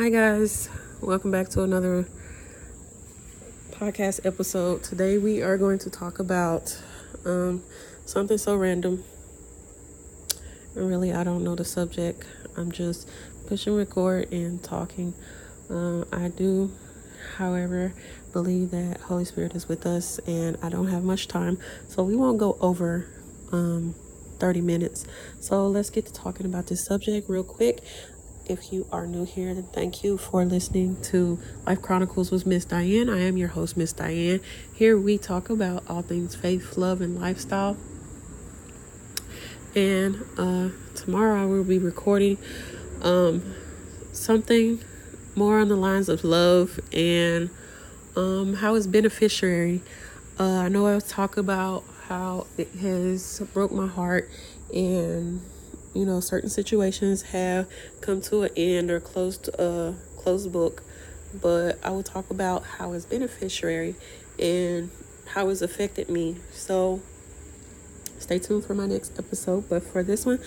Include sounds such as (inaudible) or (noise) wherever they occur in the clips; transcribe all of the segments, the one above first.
Hi, guys. Welcome back to another podcast episode. Today, we are going to talk about um, something so random. And really, I don't know the subject. I'm just pushing record and talking. Uh, I do, however, believe that Holy Spirit is with us, and I don't have much time, so we won't go over um, 30 minutes. So let's get to talking about this subject real quick. If you are new here, then thank you for listening to Life Chronicles with Miss Dianne. I am your host, Miss Dianne. Here we talk about all things faith, love, and lifestyle. And uh, tomorrow I will be recording um, something more on the lines of love and um, how it's beneficiary. Uh, I know I talk about how it has broke my heart and you know certain situations have come to an end or closed uh closed book. But i will talk about how it's beneficiary and how it's affected me. So stay tuned for my next episode. But for this one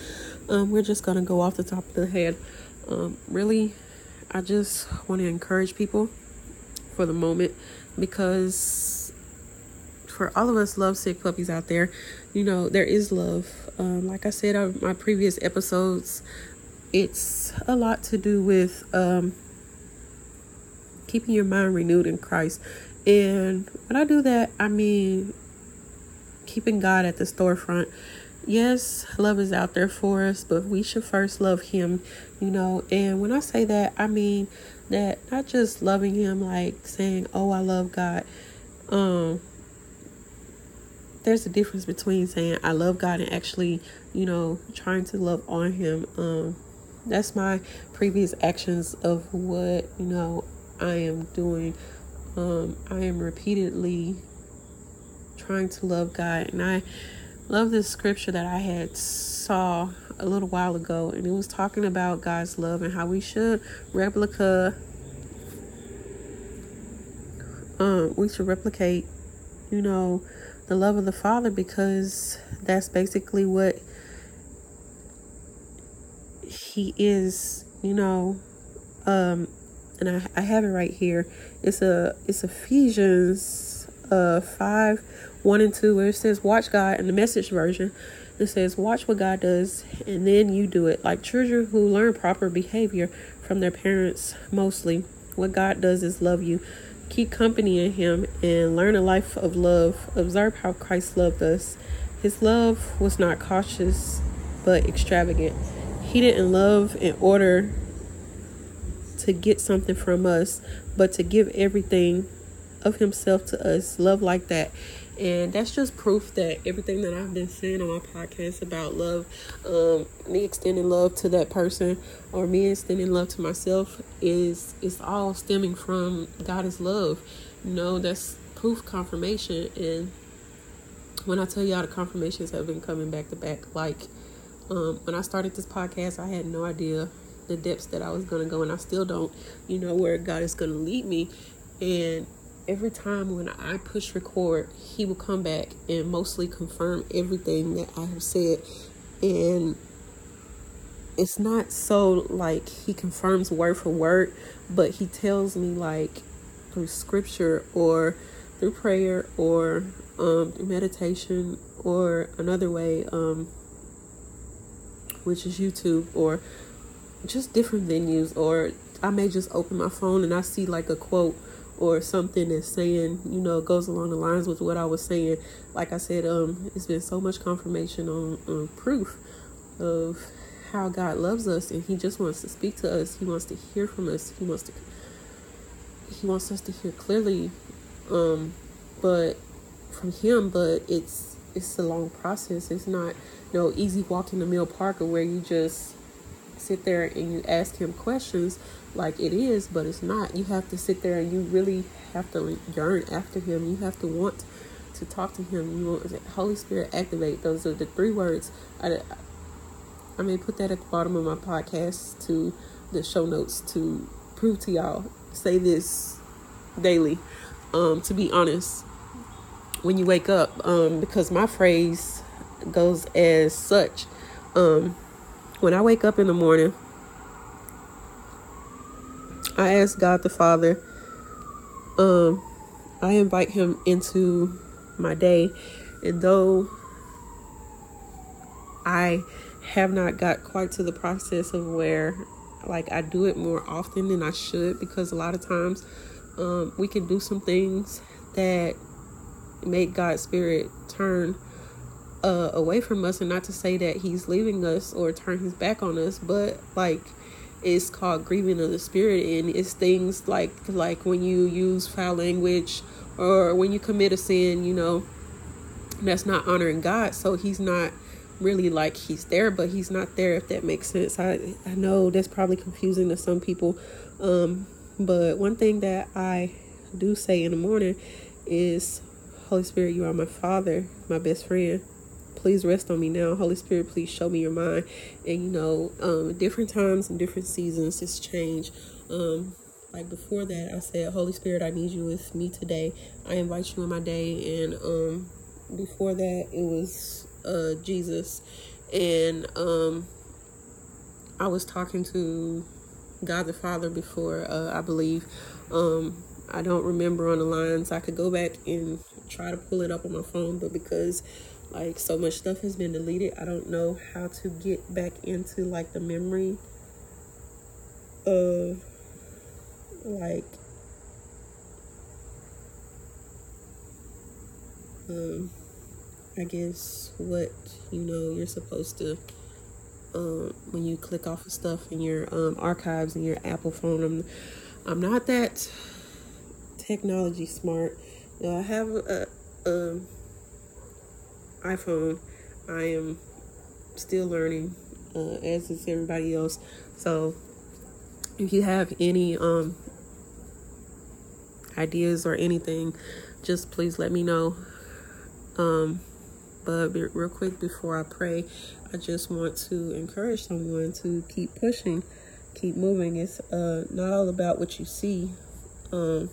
um, we're just gonna go off the top of the head. Um, really i just want to encourage people for the moment because for all of us lovesick puppies out there, you know, there is love. Um, like I said on my previous episodes, it's a lot to do with um, keeping your mind renewed in Christ. And when I do that, I mean keeping God at the storefront. Yes, love is out there for us, but we should first love Him, you know. And when I say that, I mean that not just loving Him, like saying, "Oh, I love God." Um, there's a difference between saying I love God and actually, you know, trying to love on Him. Um, that's my previous actions of what you know I am doing. Um, I am repeatedly trying to love God, and I love this scripture that I had saw a little while ago, and it was talking about God's love and how we should replica. Um, we should replicate, you know, the love of the Father because that's basically what He is, you know. Um, and I, I have it right here. It's a it's Ephesians uh five one and two where it says watch God in the message version. It says watch what God does and then you do it. Like children who learn proper behavior from their parents mostly. What God does is love you. Keep company in Him and learn a life of love. Observe how Christ loved us. His love was not cautious but extravagant. He didn't love in order to get something from us, but to give everything of Himself to us. Love like that. And that's just proof that everything that I've been saying on my podcast about love, um, me extending love to that person or me extending love to myself is is all stemming from God is love. You know, that's proof confirmation and when I tell y'all the confirmations have been coming back to back, like um, when I started this podcast, I had no idea the depths that I was gonna go, and I still don't, you know, where God is gonna lead me. And every time when I push record, he will come back and mostly confirm everything that I have said. And it's not so like he confirms word for word, but he tells me like through scripture or through prayer or um, through meditation or another way, um, which is YouTube or just different venues. Or I may just open my phone and I see like a quote or something that's saying, you know, goes along the lines with what I was saying. Like I said, um, it's been so much confirmation on, on proof of how God loves us and he just wants to speak to us. He wants to hear from us. He wants to he wants us to hear clearly um but from him, but it's it's a long process. It's not you know easy walk in the mill park or where you just sit there and you ask him questions like it is, but it's not. You have to sit there and you really have to yearn after him. You have to want to talk to him. You want Holy Spirit activate. Those are the three words. I, I may put that at the bottom of my podcast to the show notes to prove to y'all. Say this daily. Um, to be honest, when you wake up, um, because my phrase goes as such. Um, when I wake up in the morning, I ask God the Father, um, I invite Him into my day, and though I have not got quite to the process of where like I do it more often than I should because a lot of times um, we can do some things that make God's spirit turn uh, away from us. And not to say that he's leaving us or turn his back on us but like it's called grieving of the spirit and it's things like like when you use foul language or when you commit a sin you know that's not honoring God. So he's not really like he's there but he's not there if that makes sense. I i know that's probably confusing to some people. Um but one thing that i do say in the morning is holy spirit you are my father my best friend please rest on me now. Holy spirit please show me your mind. And you know um different times and different seasons it's change. Um like before that i said holy spirit i need you with me today. I invite you in my day. And um before that it was uh, Jesus, and um, I was talking to God the Father before, uh, I believe. Um, I don't remember on the lines. I could go back and try to pull it up on my phone, but because like so much stuff has been deleted, I don't know how to get back into like the memory of like um I guess what you know you're supposed to um, when you click off of stuff in your um, archives in your Apple phone. I'm I'm not that technology smart. You know, I have a, a um, iPhone. I am still learning, uh, as is everybody else. So, if you have any um, ideas or anything, just please let me know. Um, but real quick before I pray, I just want to encourage someone to keep pushing, keep moving. It's uh, not all about what you see. Um,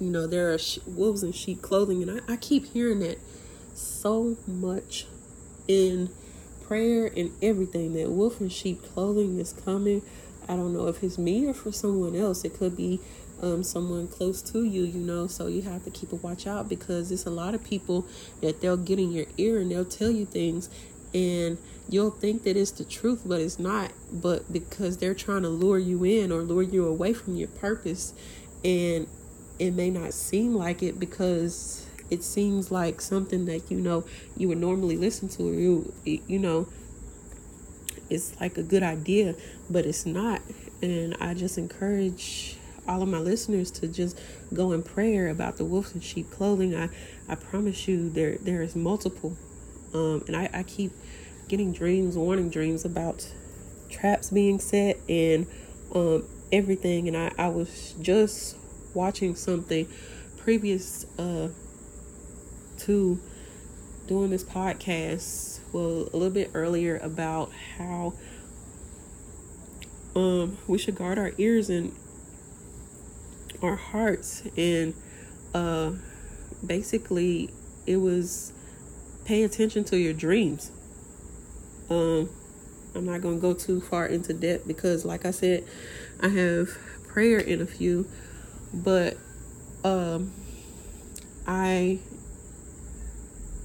you know, there are wolves in sheep clothing, and I, I keep hearing that so much in prayer and everything that wolf and sheep clothing is coming. I don't know if it's me or for someone else. It could be um, someone close to you, you know. So you have to keep a watch out because there's a lot of people that they'll get in your ear and they'll tell you things, and you'll think that it's the truth, but it's not. But because they're trying to lure you in or lure you away from your purpose, and it may not seem like it because it seems like something that you know you would normally listen to or you you know it's like a good idea but it's not and i just encourage all of my listeners to just go in prayer about the wolves and sheep clothing. I, I promise you there there is multiple. Um, and I, I keep getting dreams, warning dreams about traps being set and um, everything. And I, I was just watching something previous uh, to doing this podcast, well, a little bit earlier about how um, we should guard our ears and our hearts. And uh basically it was pay attention to your dreams. Um i'm not going to go too far into depth because like i said i have prayer in a few. But um i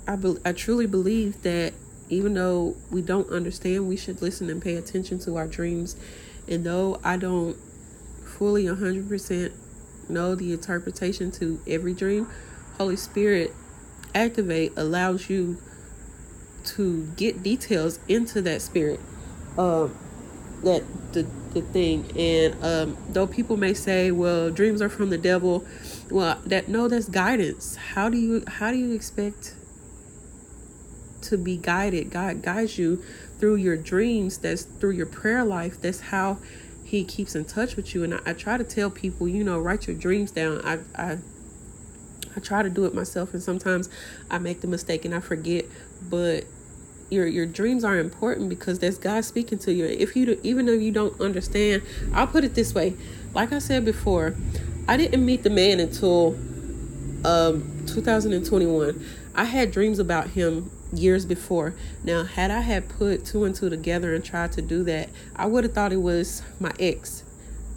I, be, I truly believe that even though we don't understand, we should listen and pay attention to our dreams. And though I don't fully 100% know the interpretation to every dream, Holy Spirit activate allows you to get details into that spirit. Um, that the the thing and um though people may say well dreams are from the devil well that no that's guidance how do you how do you expect to be guided. God guides you through your dreams that's through your prayer life that's how he keeps in touch with you. And I, I, try to tell people you know write your dreams down. I, I I try to do it myself and sometimes I make the mistake and I forget. But your your dreams are important because there's God speaking to you. If you do, even though you don't understand I'll put it this way. Like I said before I didn't meet the man until um 2021 I had dreams about him years before. Now, had I had put two and two together and tried to do that, I would have thought it was my ex.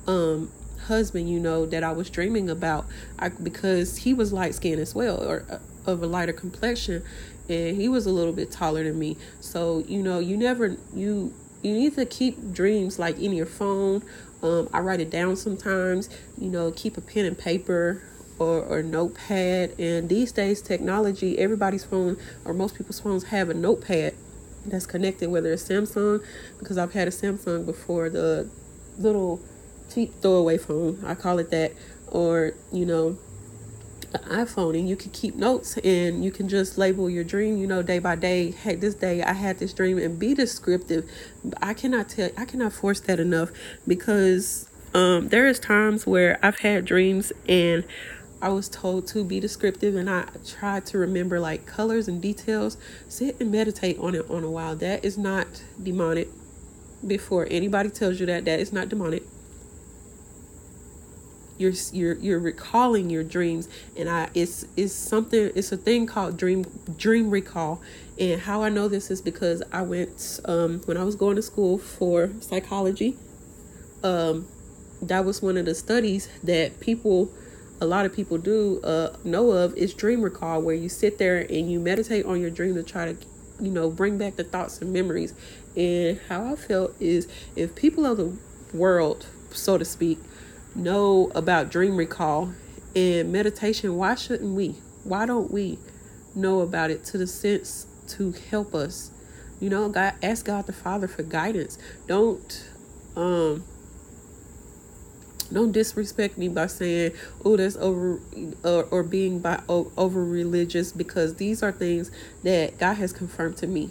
Um, husband, you know, that I was dreaming about, I, because he was light skinned as well, or uh, of a lighter complexion, and he was a little bit taller than me. So you know, you never you you need to keep dreams like in your phone. Um, I write it down sometimes. You know, keep a pen and paper or, or notepad. And these days, technology, everybody's phone or most people's phones have a notepad that's connected, whether it's Samsung, because I've had a Samsung before, the little cheap throwaway phone, I call it that, or you know, iPhone, and you can keep notes and you can just label your dream, you know, day by day. Hey, this day I had this dream, and be descriptive. I cannot tell, I cannot force that enough because um, there is times where I've had dreams and I was told to be descriptive and I tried to remember like colors and details. Sit and meditate on it on a while. That is not demonic. Before anybody tells you that, that is not demonic. You're you're you're recalling your dreams and I it's it's something it's a thing called dream dream recall. And how I know this is because I went um when I was going to school for psychology. Um that was one of the studies that people a lot of people do uh, know of is dream recall, where you sit there and you meditate on your dream to try to, you know, bring back the thoughts and memories. And how I felt is if people of the world, so to speak, know about dream recall and meditation, why shouldn't we? Why don't we know about it to the sense to help us? You know, God, ask God the Father for guidance. Don't um don't disrespect me by saying, "Oh, that's over," or, or being by over religious because these are things that God has confirmed to me.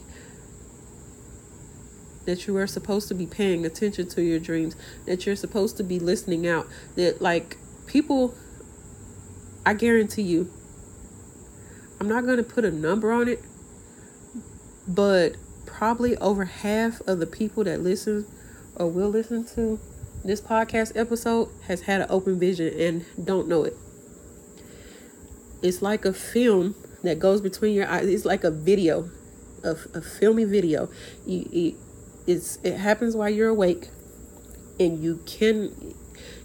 That you are supposed to be paying attention to your dreams. That you're supposed to be listening out. That like people, I guarantee you. I'm not going to put a number on it, but probably over half of the people that listen or will listen to this podcast episode has had an open vision and don't know it. It's like a film that goes between your eyes. It's like a video, a, a filmy video. You, it, it's it happens while you're awake, and you can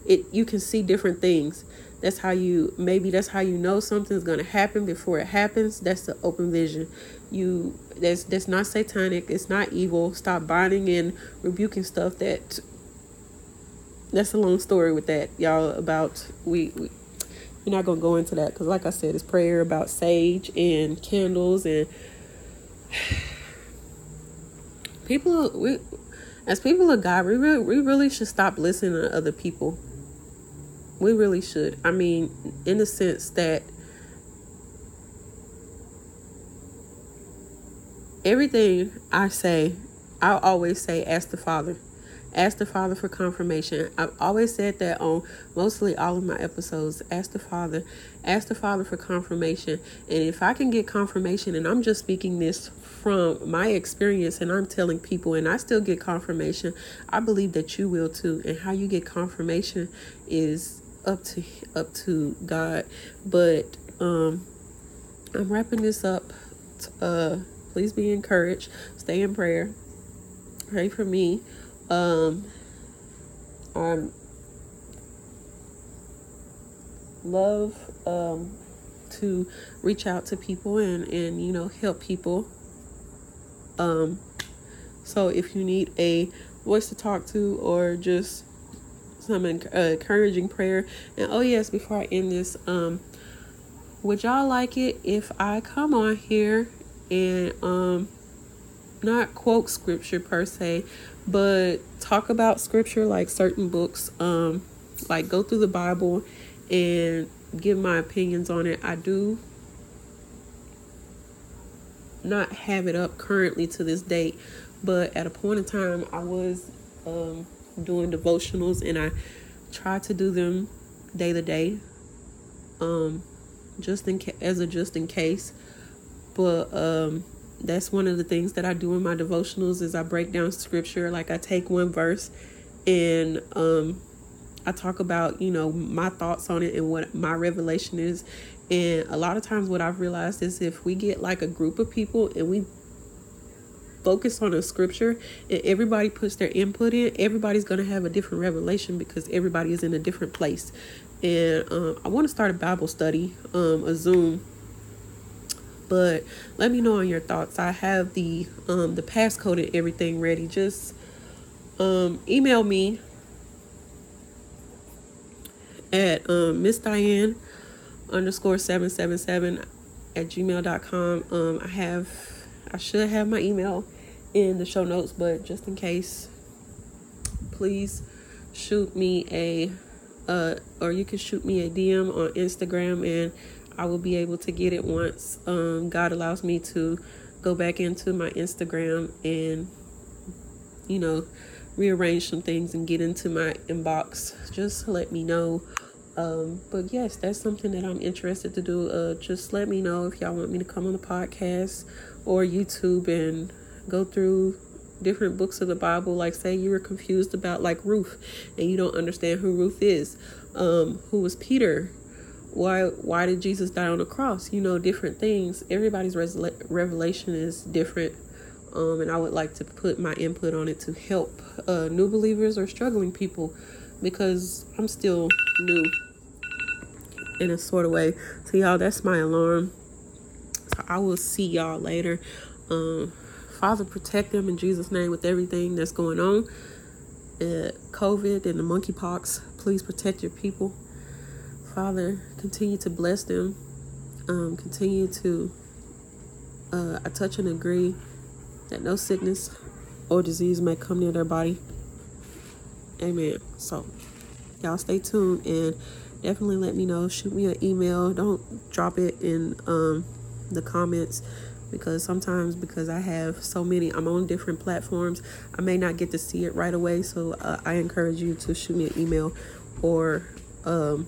it you can see different things. That's how you maybe that's how you know something's gonna happen before it happens. That's the open vision. You that's that's not satanic. It's not evil. Stop binding and rebuking stuff that that's a long story with that, y'all. About we, we we're not gonna go into that because, like I said, it's prayer about sage and candles and (sighs) people. We as people of God, we we really should stop listening to other people. We really should. I mean, in the sense that everything I say, I always say, ask the Father. Ask the Father for confirmation. I've always said that on mostly all of my episodes. Ask the Father. Ask the Father for confirmation. And if I can get confirmation, and I'm just speaking this from my experience and I'm telling people and I still get confirmation, I believe that you will too. And how you get confirmation is up to up to God. But um I'm wrapping this up. Uh please be encouraged. Stay in prayer. Pray for me. Um, I'm love um, to reach out to people and and you know help people. Um, so if you need a voice to talk to or just some uh, encouraging prayer, and oh yes, before I end this, um, would y'all like it if I come on here and um not quote scripture per se, but talk about scripture like certain books um like go through the bible and give my opinions on it. I do not have it up currently to this date but at a point in time i was um doing devotionals and i try to do them day to day um just in ca- as a just in case. But um that's one of the things that I do in my devotionals is I break down scripture like I take one verse and um I talk about, you know, my thoughts on it and what my revelation is. And a lot of times what I've realized is if we get like a group of people and we focus on a scripture and everybody puts their input in, everybody's going to have a different revelation because everybody is in a different place. And um, I want to start a Bible study, um, a Zoom. But let me know on your thoughts. I have the um, the passcode and everything ready. Just um, email me at um, Miss Dianne underscore seven seven seven at gmail.com. Um, I have I should have my email in the show notes, but just in case, please shoot me a uh or you can shoot me a DM on Instagram and I will be able to get it once um God allows me to go back into my Instagram and you know rearrange some things and get into my inbox. Just let me know um, but yes, that's something that I'm interested to do. Uh, just let me know if y'all want me to come on the podcast or YouTube and go through different books of the Bible. Like, say you were confused about like Ruth and you don't understand who Ruth is. Um, who was Peter? Why why did Jesus die on the cross? You know, different things. Everybody's revelation is different. Um, and I would like to put my input on it to help uh, new believers or struggling people because I'm still new in a sort of way. So y'all, that's my alarm. So I will see y'all later. Um, Father, protect them in Jesus' name with everything that's going on. Uh, COVID and the monkeypox, please protect your people. Father, continue to bless them. Um, continue to, uh, I touch and agree that no sickness or disease may come near their body. Amen. So, y'all stay tuned and definitely let me know. Shoot me an email. Don't drop it in um, the comments because sometimes because I have so many, I'm on different platforms. I may not get to see it right away. So uh, I encourage you to shoot me an email or um,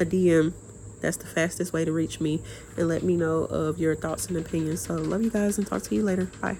a DM. That's the fastest way to reach me and let me know of your thoughts and opinions. So love you guys and talk to you later. Bye.